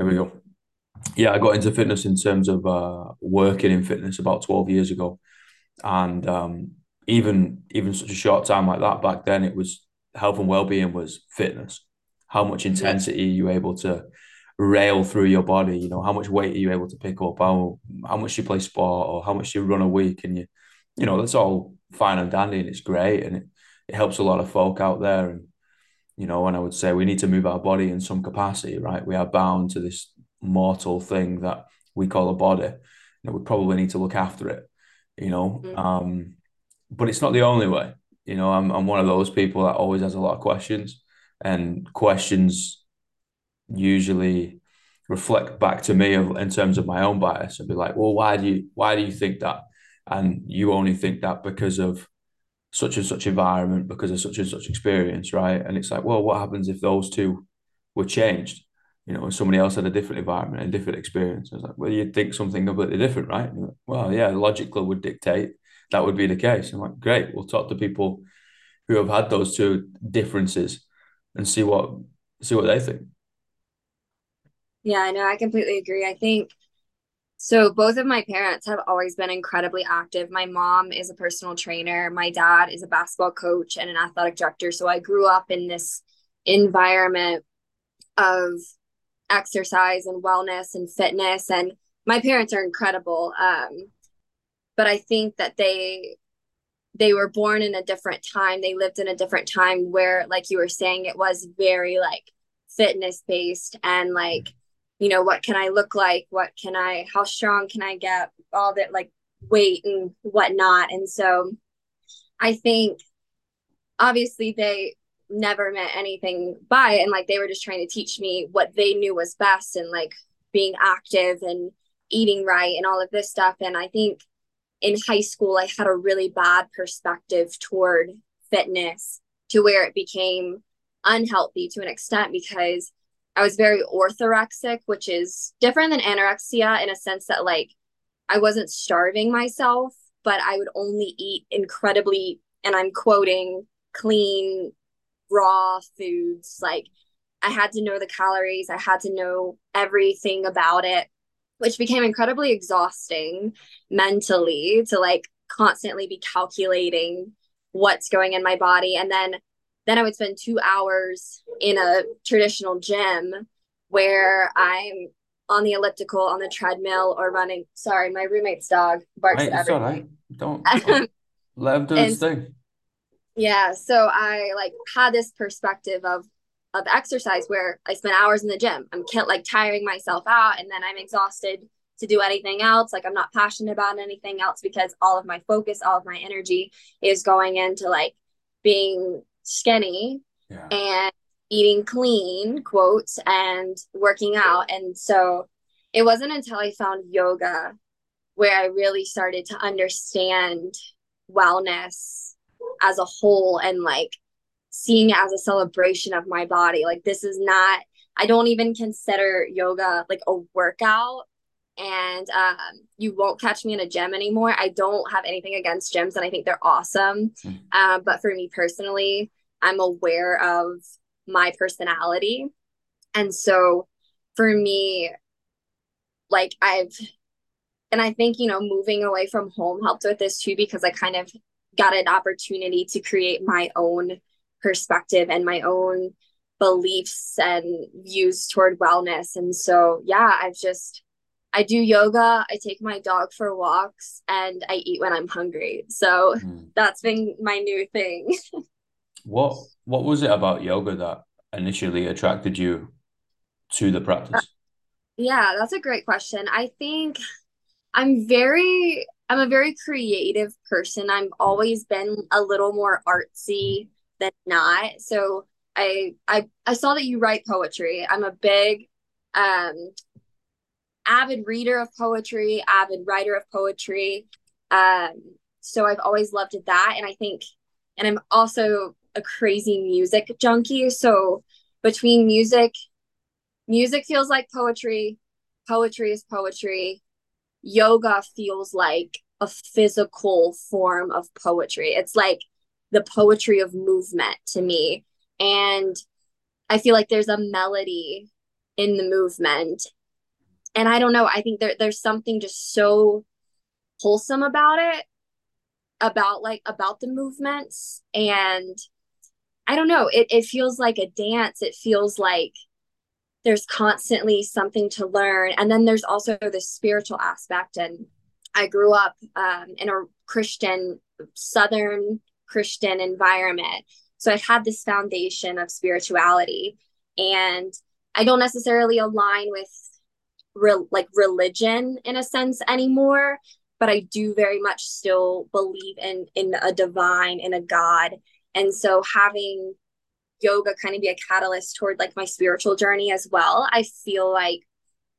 There we go. Yeah, I got into fitness in terms of uh, working in fitness about 12 years ago. And um, even even such a short time like that back then, it was health and well-being was fitness. How much intensity are you able to rail through your body? You know, how much weight are you able to pick up? How how much you play sport or how much you run a week? And you, you know, that's all fine and dandy and it's great and it, it helps a lot of folk out there. And you know, and I would say we need to move our body in some capacity, right? We are bound to this mortal thing that we call a body. And we probably need to look after it, you know. Mm-hmm. Um, but it's not the only way. You know, I'm I'm one of those people that always has a lot of questions, and questions usually reflect back to me of, in terms of my own bias and be like, well, why do you why do you think that? And you only think that because of such and such environment, because of such and such experience, right? And it's like, well, what happens if those two were changed? You know, somebody else had a different environment and different experience. I was like, well, you'd think something completely different, right? Like, well, yeah, logically would dictate that would be the case. I'm like, great, we'll talk to people who have had those two differences and see what see what they think. Yeah, I know. I completely agree. I think so. Both of my parents have always been incredibly active. My mom is a personal trainer. My dad is a basketball coach and an athletic director. So I grew up in this environment of exercise and wellness and fitness. And my parents are incredible. Um, but I think that they they were born in a different time. They lived in a different time where, like you were saying, it was very like fitness based and like, you know, what can I look like? What can I, how strong can I get? All that like weight and whatnot. And so I think obviously they never meant anything by it. And like they were just trying to teach me what they knew was best and like being active and eating right and all of this stuff. And I think in high school, I had a really bad perspective toward fitness to where it became unhealthy to an extent because I was very orthorexic, which is different than anorexia in a sense that like I wasn't starving myself, but I would only eat incredibly, and I'm quoting, clean, raw foods. Like I had to know the calories, I had to know everything about it which became incredibly exhausting mentally to like constantly be calculating what's going in my body and then then I would spend 2 hours in a traditional gym where I'm on the elliptical on the treadmill or running sorry my roommate's dog barks right, at everything. Right. Don't, don't let him do his thing yeah so I like had this perspective of of exercise where I spend hours in the gym. I'm like tiring myself out and then I'm exhausted to do anything else. Like I'm not passionate about anything else because all of my focus, all of my energy is going into like being skinny yeah. and eating clean, quotes, and working out. And so it wasn't until I found yoga where I really started to understand wellness as a whole and like seeing it as a celebration of my body. Like this is not I don't even consider yoga like a workout. And um, you won't catch me in a gym anymore. I don't have anything against gyms, and I think they're awesome. Mm. Uh, but for me personally, I'm aware of my personality, and so for me, like I've, and I think you know, moving away from home helped with this too because I kind of got an opportunity to create my own perspective and my own beliefs and views toward wellness. And so, yeah, I've just, I do yoga, I take my dog for walks, and I eat when I'm hungry. So mm. that's been my new thing. what What was it about yoga that initially attracted you to the practice? Yeah, that's a great question. I think I'm very I'm a very creative person. I've always been a little more artsy than not. So I I I saw that you write poetry. I'm a big um avid reader of poetry, avid writer of poetry. Um so I've always loved that and I think and I'm also a crazy music junkie. So between music music feels like poetry, poetry is poetry. Yoga feels like a physical form of poetry. It's like the poetry of movement to me. And I feel like there's a melody in the movement. And I don't know, I think there, there's something just so wholesome about it, about like about the movements. And I don't know, it, it feels like a dance. It feels like there's constantly something to learn. And then there's also the spiritual aspect. And I grew up um, in a Christian, Southern Christian environment. So I had this foundation of spirituality. And I don't necessarily align with real like religion in a sense anymore, but I do very much still believe in in a divine in a God. And so having yoga kind of be a catalyst toward like my spiritual journey as well. I feel like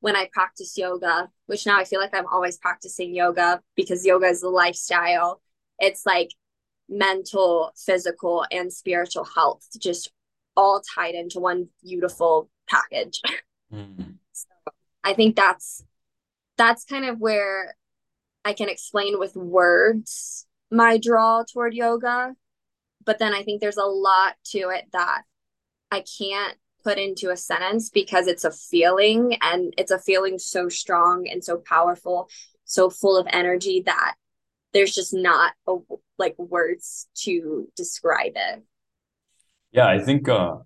when I practice yoga, which now I feel like I'm always practicing yoga because yoga is a lifestyle. It's like mental, physical, and spiritual health just all tied into one beautiful package. Mm. I think that's that's kind of where I can explain with words my draw toward yoga. But then I think there's a lot to it that I can't put into a sentence because it's a feeling and it's a feeling so strong and so powerful, so full of energy that there's just not a, like words to describe it. Yeah, I think uh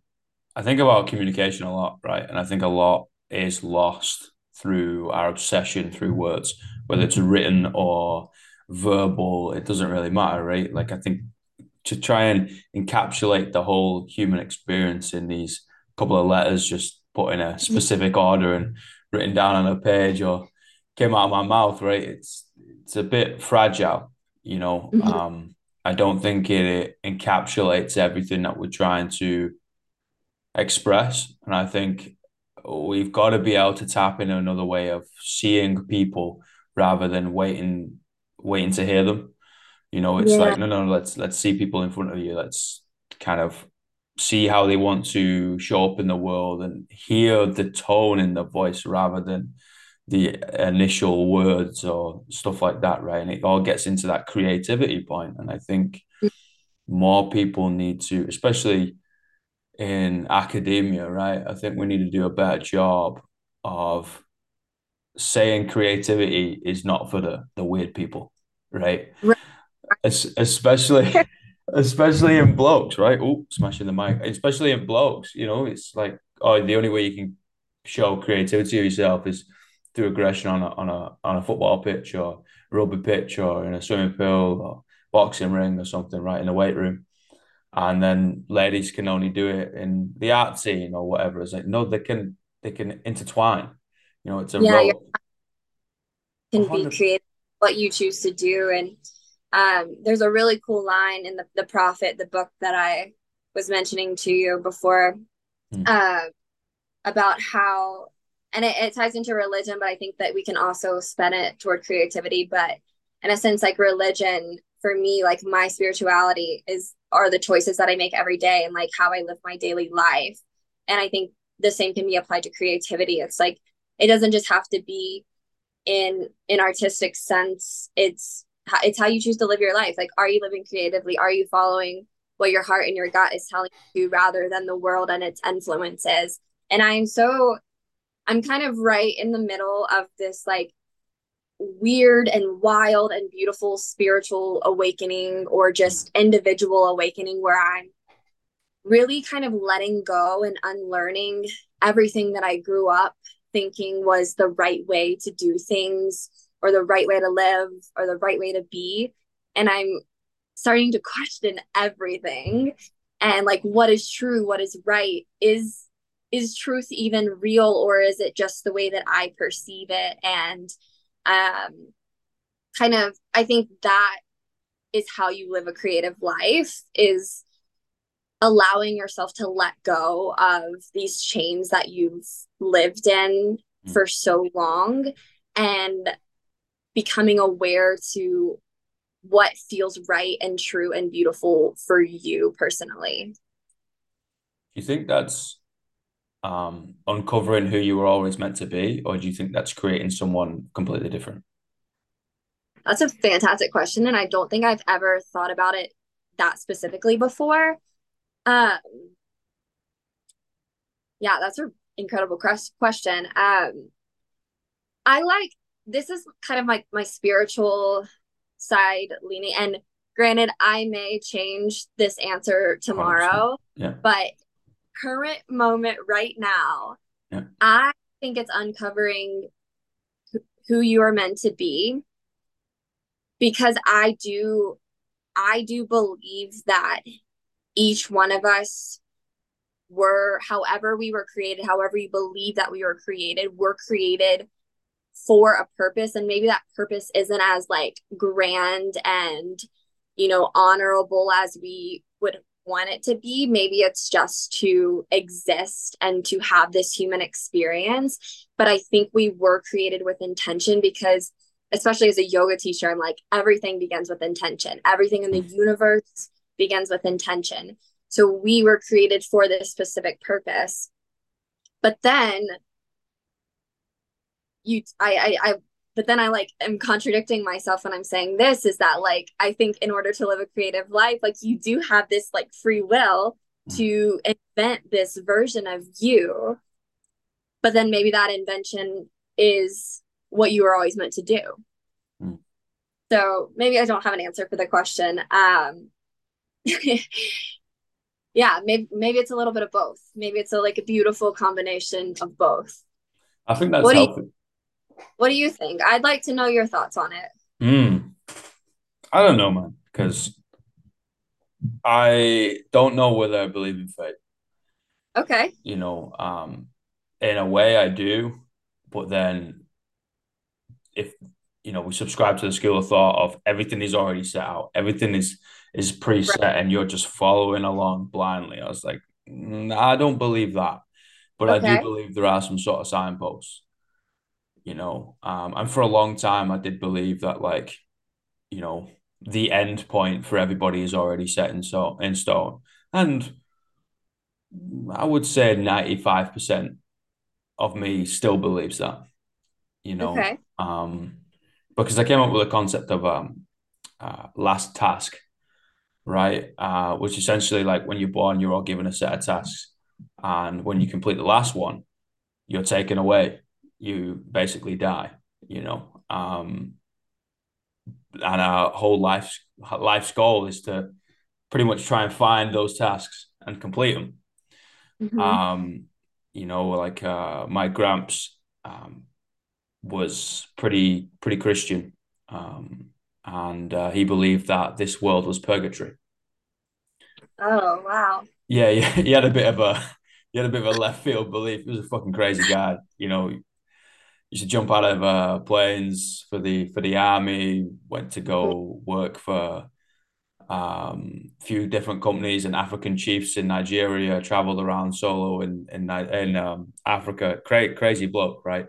I think about communication a lot, right? And I think a lot is lost through our obsession through words, whether it's written or verbal, it doesn't really matter, right? Like I think to try and encapsulate the whole human experience in these couple of letters, just put in a specific order and written down on a page or came out of my mouth, right? It's it's a bit fragile, you know. Mm-hmm. Um, I don't think it, it encapsulates everything that we're trying to express. And I think we've got to be able to tap in another way of seeing people rather than waiting waiting to hear them. You know, it's yeah. like no, no, let's let's see people in front of you. Let's kind of see how they want to show up in the world and hear the tone in the voice rather than the initial words or stuff like that, right? And it all gets into that creativity point. And I think mm. more people need to, especially in academia, right? I think we need to do a better job of saying creativity is not for the the weird people, right? right. Es- especially especially in blokes, right? Oh, smashing the mic. Especially in blokes, you know, it's like oh, the only way you can show creativity of yourself is through aggression on a on a on a football pitch or rugby pitch or in a swimming pool or boxing ring or something, right? In the weight room and then ladies can only do it in the art scene or whatever. It's like no, they can they can intertwine. You know, it's a yeah, role. Can be creative what you choose to do, and um, there's a really cool line in the the Prophet, the book that I was mentioning to you before, hmm. uh, about how, and it, it ties into religion, but I think that we can also spend it toward creativity. But in a sense, like religion for me, like my spirituality is are the choices that I make every day and like how I live my daily life. And I think the same can be applied to creativity. It's like it doesn't just have to be in an artistic sense. It's it's how you choose to live your life. Like, are you living creatively? Are you following what your heart and your gut is telling you rather than the world and its influences? And I'm so I'm kind of right in the middle of this like weird and wild and beautiful spiritual awakening or just individual awakening where I'm really kind of letting go and unlearning everything that I grew up thinking was the right way to do things or the right way to live or the right way to be. And I'm starting to question everything and like what is true, what is right, is is truth even real or is it just the way that I perceive it? And um, kind of i think that is how you live a creative life is allowing yourself to let go of these chains that you've lived in mm. for so long and becoming aware to what feels right and true and beautiful for you personally. Do you think that's um, uncovering who you were always meant to be, or do you think that's creating someone completely different? That's a fantastic question, and I don't think I've ever thought about it that specifically before. Um, yeah, that's an incredible question. Um, I like this is kind of my my spiritual side leaning, and granted, I may change this answer tomorrow, yeah. but current moment right now, yeah. I think it's uncovering who you are meant to be because I do I do believe that each one of us were however we were created, however you believe that we were created, were created for a purpose and maybe that purpose isn't as like grand and you know honorable as we would want it to be maybe it's just to exist and to have this human experience. But i think we were created with intention because especially as a yoga teacher i'm like everything begins with intention. Everything in the mm. universe begins with intention. So we were created for this specific purpose. But then you I, I I but then I like am contradicting myself when I'm saying this is that like I think in order to live a creative life, like you do have this like free will mm. to invent this version of you. But then maybe that invention is what you were always meant to do. Mm. So maybe I don't have an answer for the question. Um yeah, maybe maybe it's a little bit of both. Maybe it's a like a beautiful combination of both. I think that's what healthy. What do you think? I'd like to know your thoughts on it. Mm. I don't know, man, because I don't know whether I believe in fate. Okay. You know, um, in a way I do, but then if you know we subscribe to the school of thought of everything is already set out, everything is is preset, right. and you're just following along blindly. I was like, mm, I don't believe that, but okay. I do believe there are some sort of signposts you know. Um, and for a long time, I did believe that, like, you know, the end point for everybody is already set in so in stone, and I would say ninety five percent of me still believes that, you know. Okay. Um, because I came up with a concept of um, uh, last task, right? Uh, which essentially like when you're born, you're all given a set of tasks, and when you complete the last one, you're taken away you basically die, you know. Um, and our whole life's life's goal is to pretty much try and find those tasks and complete them. Mm-hmm. Um, you know, like uh, my gramps um, was pretty pretty Christian, um, and uh, he believed that this world was purgatory. Oh wow! Yeah, yeah, he had a bit of a he had a bit of a left field belief. He was a fucking crazy guy. You know, used to jump out of uh, planes for the for the army. Went to go work for um, a few different companies and African chiefs in Nigeria. Traveled around solo in in in um, Africa. Cra- crazy bloke, right?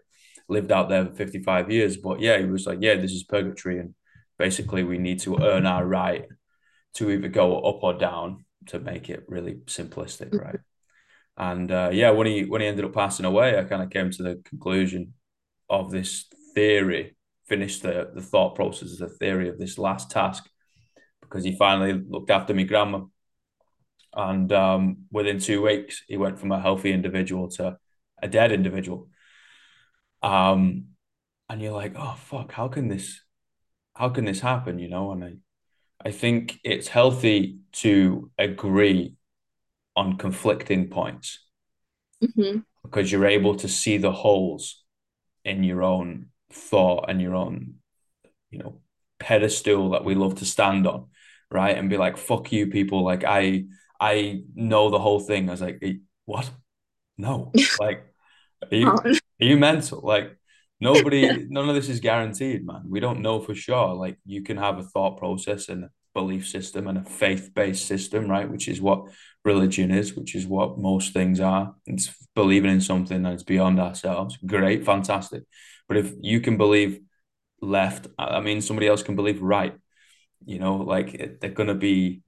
Lived out there for fifty five years. But yeah, he was like, yeah, this is purgatory, and basically we need to earn our right to either go up or down to make it really simplistic, mm-hmm. right? And uh, yeah, when he when he ended up passing away, I kind of came to the conclusion of this theory, finished the, the thought process as a theory of this last task because he finally looked after me grandma. And um, within two weeks, he went from a healthy individual to a dead individual. Um, and you're like, oh fuck, how can this, how can this happen? You know, and I, I think it's healthy to agree on conflicting points mm-hmm. because you're able to see the holes in your own thought and your own, you know, pedestal that we love to stand on, right? And be like, fuck you, people. Like I I know the whole thing. I was like, what? No. like are you, are you mental? Like nobody none of this is guaranteed, man. We don't know for sure. Like you can have a thought process and a belief system and a faith-based system, right? Which is what religion is, which is what most things are. It's believing in something that's beyond ourselves. Great, fantastic. But if you can believe left, I mean, somebody else can believe right. You know, like they're going to be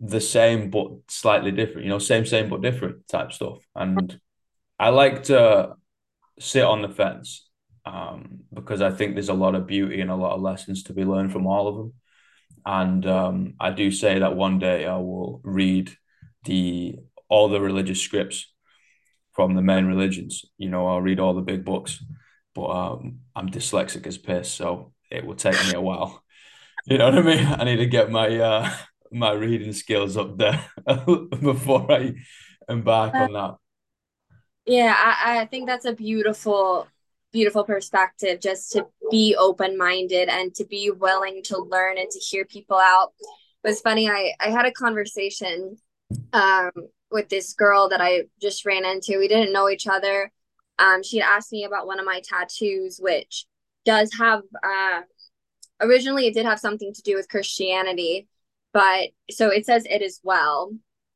the same but slightly different. You know, same, same but different type stuff. And I like to sit on the fence um, because I think there's a lot of beauty and a lot of lessons to be learned from all of them. And um, I do say that one day I will read the all the religious scripts from the main religions. You know, I'll read all the big books, but um, I'm dyslexic as piss, so it will take me a while. You know what I mean? I need to get my uh, my reading skills up there before I embark on that. Yeah, I, I think that's a beautiful, beautiful perspective just to be open minded and to be willing to learn and to hear people out. It was funny, I, I had a conversation um, with this girl that I just ran into. We didn't know each other. Um, she asked me about one of my tattoos, which does have uh, originally it did have something to do with Christianity, but so it says it as well,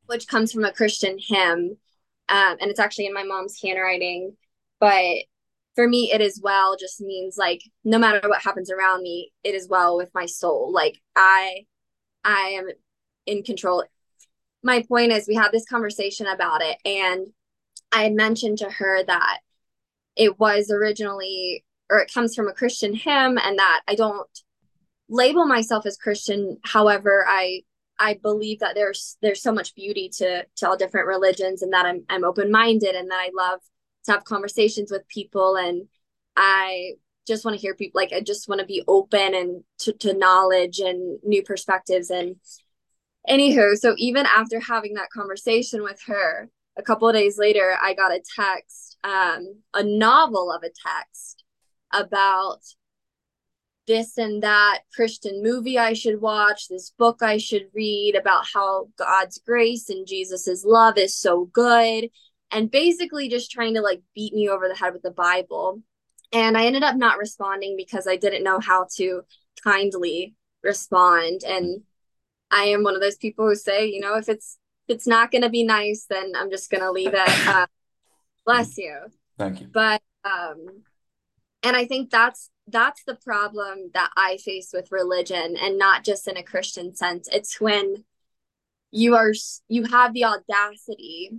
which comes from a Christian hymn um, and it's actually in my mom's handwriting. But for me, it is well just means like no matter what happens around me, it is well with my soul. Like I, I am in control. My point is, we had this conversation about it, and I had mentioned to her that it was originally, or it comes from a Christian hymn, and that I don't label myself as Christian. However, I I believe that there's there's so much beauty to to all different religions and that I'm I'm open minded and that I love to have conversations with people and I just want to hear people like I just want to be open and to, to knowledge and new perspectives and anywho so even after having that conversation with her a couple of days later I got a text um a novel of a text about this and that Christian movie I should watch, this book I should read about how God's grace and Jesus's love is so good, and basically just trying to like beat me over the head with the Bible. And I ended up not responding because I didn't know how to kindly respond. And I am one of those people who say, you know, if it's if it's not going to be nice, then I'm just going to leave it. Uh, bless you. Thank you. But um, and I think that's that's the problem that I face with religion and not just in a Christian sense. It's when you are you have the audacity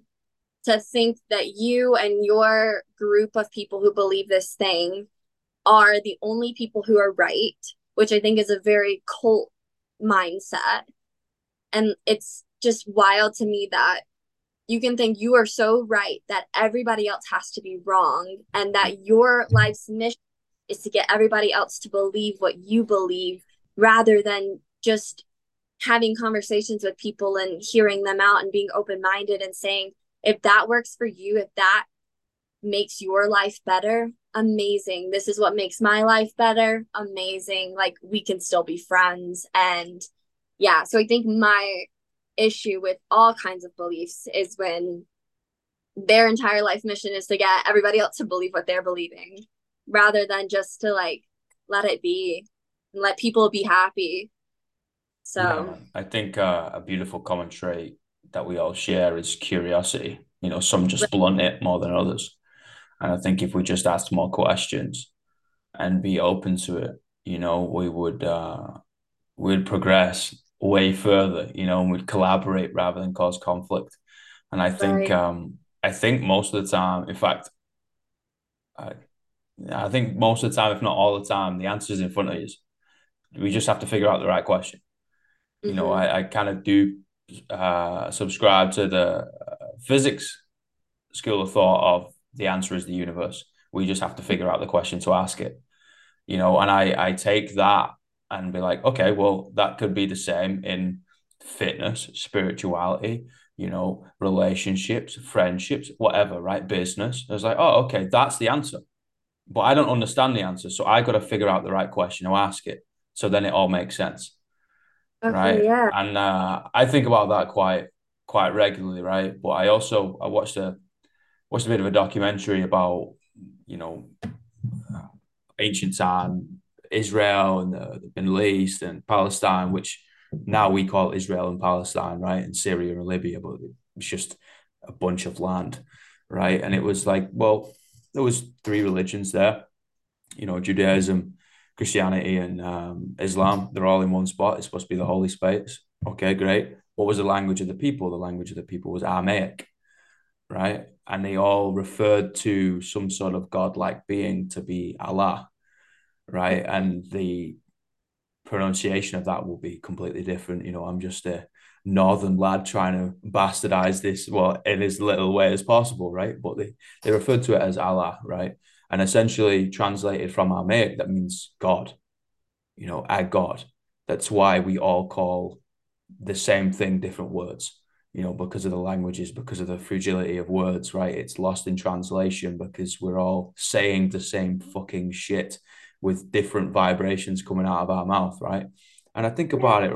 to think that you and your group of people who believe this thing are the only people who are right, which I think is a very cult mindset. And it's just wild to me that you can think you are so right that everybody else has to be wrong and that your life's mission is to get everybody else to believe what you believe rather than just having conversations with people and hearing them out and being open minded and saying, if that works for you, if that makes your life better, amazing. This is what makes my life better, amazing. Like we can still be friends. And yeah, so I think my issue with all kinds of beliefs is when their entire life mission is to get everybody else to believe what they're believing rather than just to like let it be and let people be happy. So yeah, I think uh, a beautiful common trait that we all share is curiosity. You know, some just blunt it more than others. And I think if we just asked more questions and be open to it, you know, we would uh we'd progress way further, you know, and we'd collaborate rather than cause conflict. And I think right. um I think most of the time, in fact, I I think most of the time, if not all the time, the answer is in front of you. We just have to figure out the right question. Mm-hmm. You know, mm-hmm. I, I kind of do uh, subscribe to the uh, physics school of thought of the answer is the universe. We just have to figure out the question to ask it. You know, and I I take that and be like, okay, well, that could be the same in fitness, spirituality, you know, relationships, friendships, whatever, right? Business. I was like, oh, okay, that's the answer but I don't understand the answer. So I got to figure out the right question to ask it. So then it all makes sense. Okay, right. Yeah. And uh, I think about that quite quite regularly, right? But I also I watched a watched a bit of a documentary about you know ancient time Israel and the, the Middle East and Palestine, which now we call Israel and Palestine, right? And Syria and Libya, but it's just a bunch of land, right? And it was like, well, there was three religions there, you know, Judaism, Christianity, and um, Islam. They're all in one spot. It's supposed to be the holy space. Okay, great. What was the language of the people? The language of the people was Aramaic, right? And they all referred to some sort of godlike being to be Allah, right? And the pronunciation of that will be completely different. You know, I'm just a northern lad trying to bastardize this well in as little way as possible, right? But they they referred to it as Allah, right? And essentially translated from Aramaic, that means God, you know, our God. That's why we all call the same thing different words, you know, because of the languages, because of the fragility of words, right? It's lost in translation because we're all saying the same fucking shit with different vibrations coming out of our mouth, right? And I think about it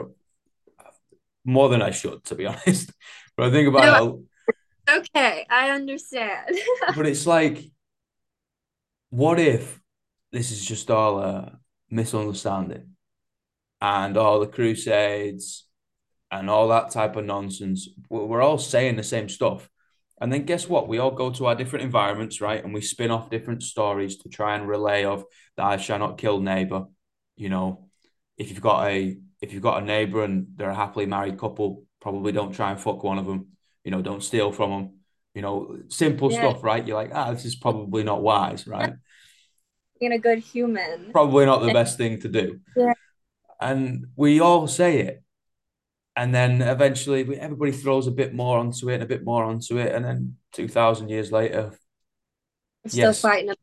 more than I should, to be honest. But I think about no, it. Okay, I understand. but it's like, what if this is just all a misunderstanding and all the crusades and all that type of nonsense? We're all saying the same stuff. And then guess what? We all go to our different environments, right? And we spin off different stories to try and relay of that I shall not kill neighbor. You know, if you've got a if you've got a neighbor and they're a happily married couple, probably don't try and fuck one of them. You know, don't steal from them. You know, simple yeah. stuff, right? You're like, ah, this is probably not wise, right? Being a good human. Probably not the best thing to do. Yeah. And we all say it. And then eventually everybody throws a bit more onto it and a bit more onto it. And then 2,000 years later, still yes, fighting.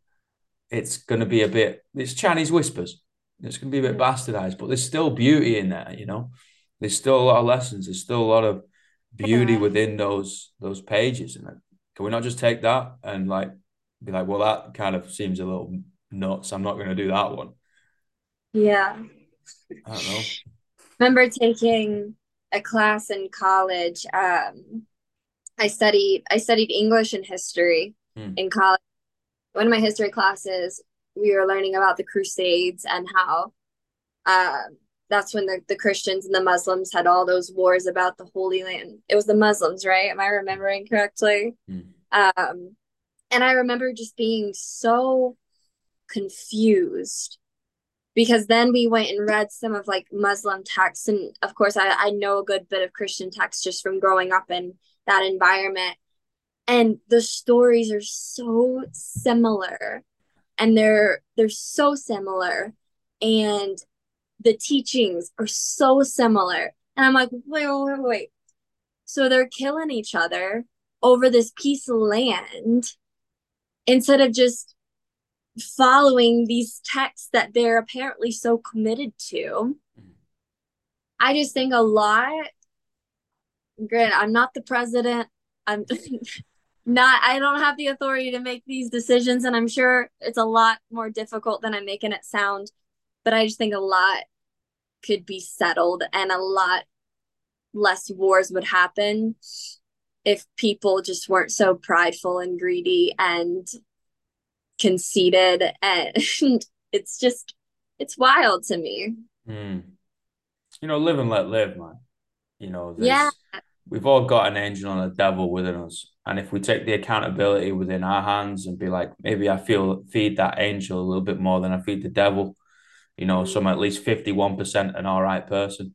It's going to be a bit, it's Chinese whispers. It's going to be a bit bastardized, but there's still beauty in there, you know. There's still a lot of lessons. There's still a lot of beauty within those those pages, and can we not just take that and like be like, well, that kind of seems a little nuts. I'm not going to do that one. Yeah. I don't know. Remember taking a class in college. Um, I studied I studied English and history hmm. in college. One of my history classes we were learning about the Crusades and how uh, that's when the, the Christians and the Muslims had all those wars about the Holy Land. It was the Muslims, right? Am I remembering correctly? Mm. Um, and I remember just being so confused because then we went and read some of like Muslim texts. And of course, I, I know a good bit of Christian texts just from growing up in that environment. And the stories are so similar and they're they're so similar and the teachings are so similar and i'm like wait wait wait wait so they're killing each other over this piece of land instead of just following these texts that they're apparently so committed to. Mm-hmm. I just think a lot granted i'm not the president. I'm not I don't have the authority to make these decisions and I'm sure it's a lot more difficult than I'm making it sound but I just think a lot could be settled and a lot less wars would happen if people just weren't so prideful and greedy and conceited and it's just it's wild to me mm. you know live and let live man you know yeah we've all got an angel and a devil within us and if we take the accountability within our hands and be like, maybe I feel feed that angel a little bit more than I feed the devil, you know, so I'm at least 51% an all right person,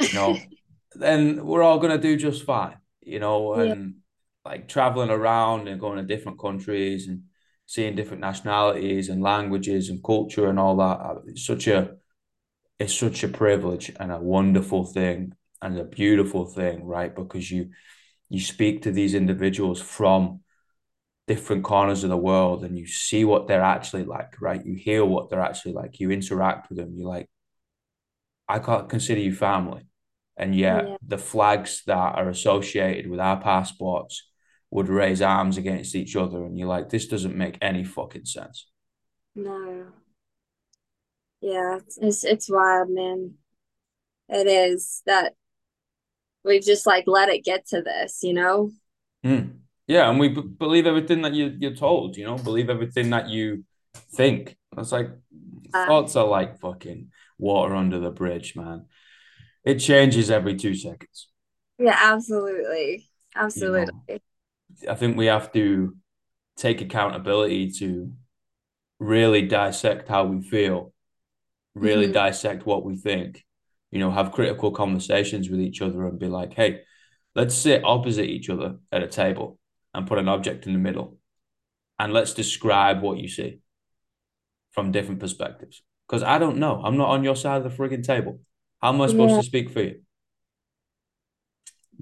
you know, then we're all going to do just fine, you know, and yeah. like traveling around and going to different countries and seeing different nationalities and languages and culture and all that. Uh, it's such a, it's such a privilege and a wonderful thing and a beautiful thing, right? Because you, you speak to these individuals from different corners of the world and you see what they're actually like, right? You hear what they're actually like, you interact with them, you're like, I can't consider you family. And yet yeah. the flags that are associated with our passports would raise arms against each other. And you're like, this doesn't make any fucking sense. No. Yeah, it's it's wild, man. It is that we've just like let it get to this, you know? Mm. Yeah, and we b- believe everything that you you're told, you know, believe everything that you think. It's like uh, thoughts are like fucking water under the bridge, man. It changes every two seconds. Yeah, absolutely. Absolutely. You know, I think we have to take accountability to really dissect how we feel, really mm-hmm. dissect what we think, you know, have critical conversations with each other and be like, hey, let's sit opposite each other at a table and put an object in the middle and let's describe what you see from different perspectives. Because I don't know. I'm not on your side of the frigging table. How am I supposed yeah. to speak for you?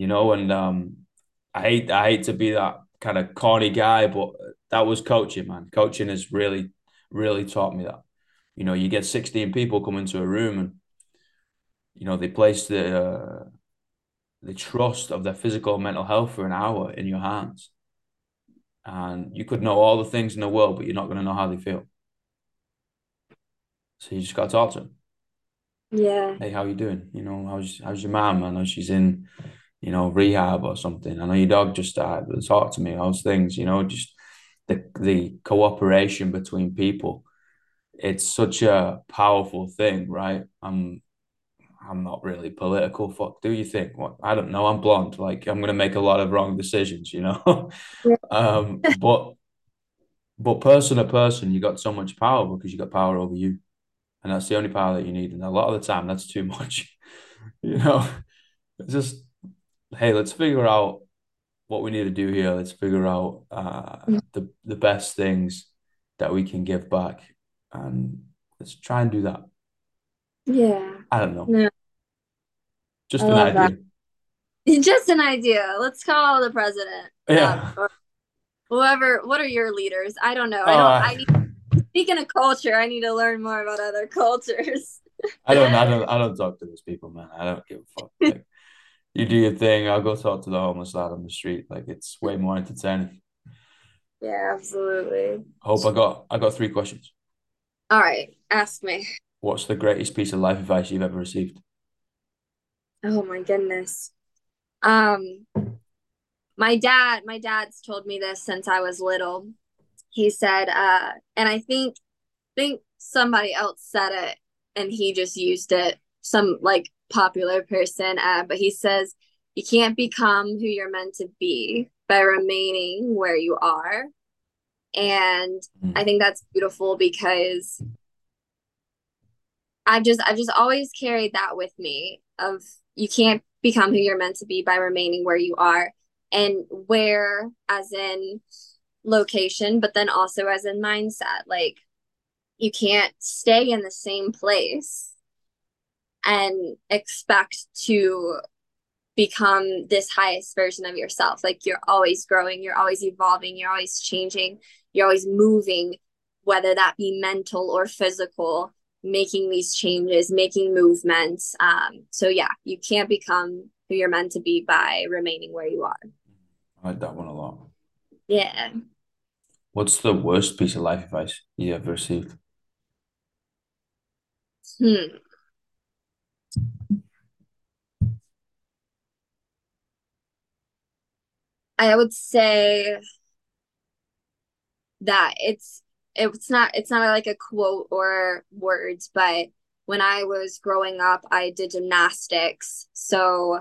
you know, and um, I hate I hate to be that kind of corny guy, but that was coaching, man. Coaching has really, really taught me that. You know, you get 16 people come into a room and you know, they place the uh, the trust of their physical and mental health for an hour in your hands. And you could know all the things in the world, but you're not going to know how they feel. So you just got to talk to them. Yeah. Hey, how you doing? You know, how's how's your mom? I know she's in, you know, rehab or something. I know your dog just died. But talk to me. How's things? You know, just the the cooperation between people. It's such a powerful thing, right? I'm I'm not really political. Fuck, do you think? What I don't know. I'm blonde. Like I'm gonna make a lot of wrong decisions, you know. um, but but person to person, you got so much power because you got power over you, and that's the only power that you need. And a lot of the time, that's too much. you know, it's just hey, let's figure out what we need to do here. Let's figure out uh, the the best things that we can give back, and let's try and do that. Yeah. I don't know. No, Just I an love that. idea. Just an idea. Let's call the president. Um, Yeah. or whoever. What are your leaders? I don't know. I don't. Oh, I need. Speaking of culture, I need to learn more about other cultures. I don't, I don't, I don't talk to those people, man. I don't give a fuck. Like, you do your thing. I'll go talk to the homeless out on the street. Like, it's way more entertaining. Yeah, absolutely. Hope I got, I got three questions. All right, ask me. What's the greatest piece of life advice you've ever received? Oh my goodness. Um, my dad, my dad's told me this since I was little. He said, uh, and I think think somebody else said it and he just used it, some like popular person, uh, but he says you can't become who you're meant to be by remaining where you are. And I Mm. think that's beautiful because I've just I've just always carried that with me of you can't become who you're meant to be by remaining where you are and where as in location but then also as in mindset like you can't stay in the same place and expect to become this highest version of yourself like you're always growing you're always evolving you're always changing you're always moving whether that be mental or physical making these changes, making movements. Um, so yeah, you can't become who you're meant to be by remaining where you are. I like that one a lot. Yeah. What's the worst piece of life advice you ever received? Hmm. I would say that it's it's not it's not like a quote or words, but when I was growing up, I did gymnastics. So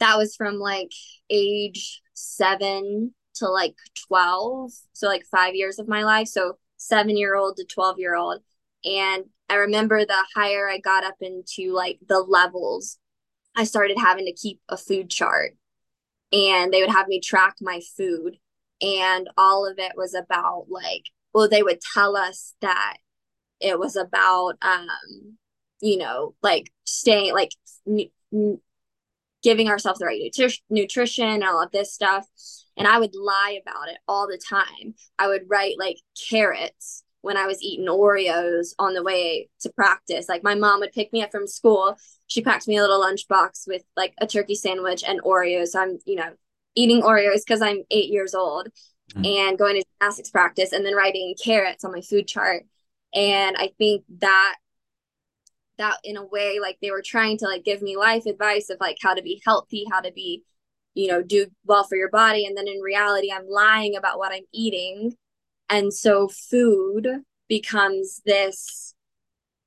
that was from like age seven to like 12. So like five years of my life. So seven year old to 12 year old. And I remember the higher I got up into like the levels, I started having to keep a food chart and they would have me track my food. And all of it was about like, well, they would tell us that it was about, um, you know, like staying, like n- giving ourselves the right nutri- nutrition and all of this stuff. And I would lie about it all the time. I would write like carrots when I was eating Oreos on the way to practice. Like my mom would pick me up from school. She packed me a little lunchbox with like a turkey sandwich and Oreos. So I'm, you know, eating Oreos because I'm eight years old Mm. and going to gymnastics practice and then writing carrots on my food chart. And I think that that in a way like they were trying to like give me life advice of like how to be healthy how to be you know do well for your body and then in reality i'm lying about what i'm eating and so food becomes this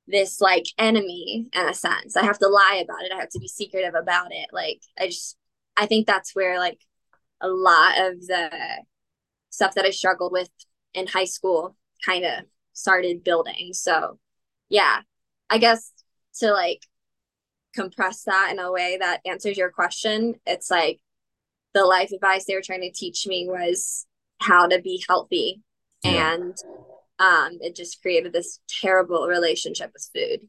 this like enemy in a sense. I have to lie about it. I have to be secretive about it. Like i just i think that's where like a lot of the stuff that i struggled with in high school kind of started building. So yeah i guess to like compress that in a way that answers your question, it's like the life advice they were trying to teach me was how to be healthy. Yeah. And um, it just created this terrible relationship with food.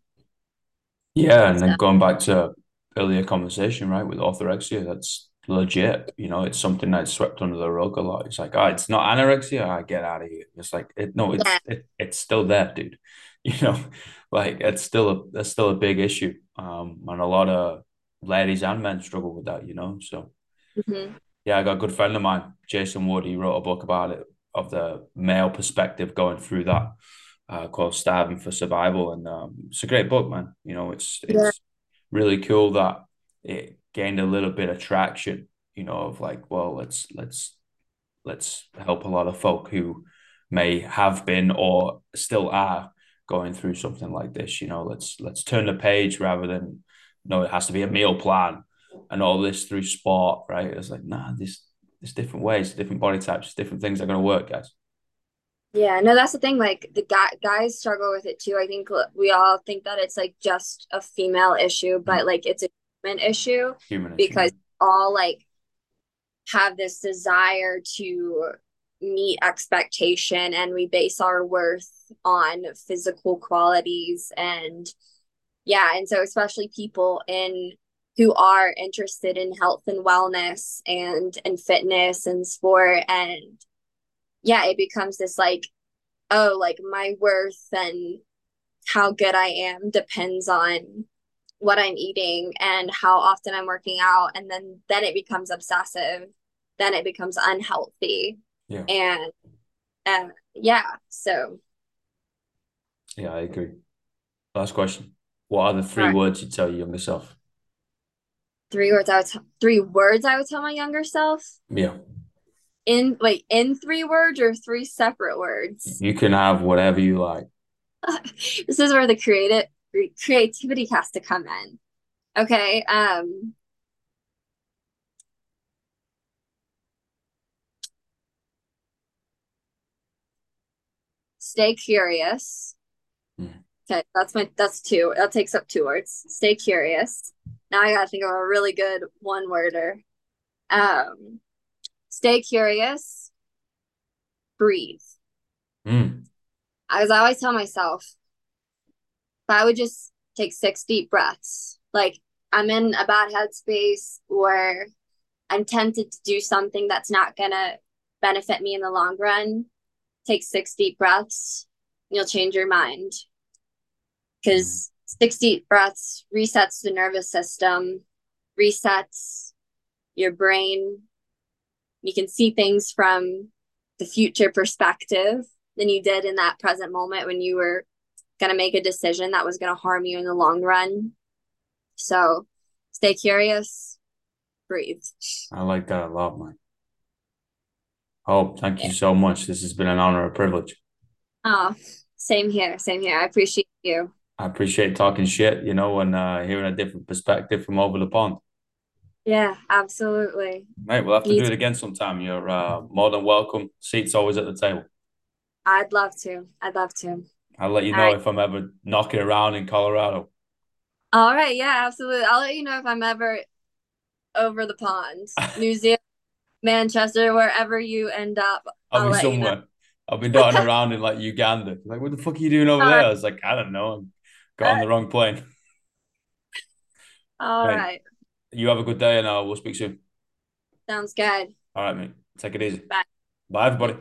Yeah, and So, then going back to earlier conversation, right, with orthorexia, that's legit. You know, it's something that's swept under the rug a lot. It's like, oh, it's not anorexia. I get out of here. It's like, it, no, it's Yeah. it, it's still there, dude. You know, like it's still a that's still a big issue. Um, and a lot of ladies and men struggle with that. You know, so Mhm. yeah, I got a good friend of mine, Jason Wood. He wrote a book about it of the male perspective going through that, uh, called "Starving for Survival," and um, it's a great book, man. You know, it's Yeah. it's really cool that it gained a little bit of traction. You know, of like, well, let's let's let's help a lot of folk who may have been or still are going through something like this. You know, let's let's turn the page rather than no, it has to be a meal plan and all this through sport, right? It's like, nah, this there's different ways, different body types, different things are gonna work, guys. Yeah, no, that's the thing. Like the guy guys struggle with it too. I think we all think that it's like just a female issue, but Mm. like it's a human issue Human issue. because all like have this desire to meet expectation and we base our worth on physical qualities and yeah, and so especially people in who are interested in health and wellness and and fitness and sport and yeah, it becomes this like oh, like my worth and how good I am depends on what I'm eating and how often I'm working out. And then then it becomes obsessive. Then it becomes unhealthy. Yeah. And uh, yeah, so Yeah, I agree. Last question. What are the three right. words you tell your younger self? Three words I would t- three words I would tell my younger self Yeah. in wait in three words or three separate words. You can have whatever you like. this is where the creative creativity has to come in. Okay. Um stay curious. Mm. Okay, that's my that's two. That takes up two words. Stay curious. Now I gotta think of a really good one worder. Um stay curious, breathe. Mm. As I always tell myself, if I would just take six deep breaths, like I'm in a bad headspace or I'm tempted to do something that's not gonna benefit me in the long run, take six deep breaths, you'll change your mind. Because six deep breaths resets the nervous system, resets your brain. You can see things from the future perspective than you did in that present moment when you were going to make a decision that was going to harm you in the long run. So stay curious, breathe. I like that a lot, man. Oh, thank you so much. This has been an honor, a privilege. Oh, same here, same here. I appreciate you. I appreciate talking shit, you know, and uh, hearing a different perspective from over the pond. Yeah, absolutely. Mate, we'll have to Me do it again sometime. You're uh, more than welcome. Seats always at the table. I'd love to. I'd love to. I'll let you know right. if I'm ever knocking around in Colorado. All right. Yeah, absolutely. I'll let you know if I'm ever over the pond, New Zealand, Manchester, wherever you end up. I'll I'll be let you know. somewhere. I'll be dotting around in like Uganda. Like, what the fuck are you doing over All there? I was like, I don't know. I got on the wrong plane. All Mate, right. you have a good day and uh, we'll speak soon. Sounds good. All right, mate. Take it easy. Bye. Bye, everybody.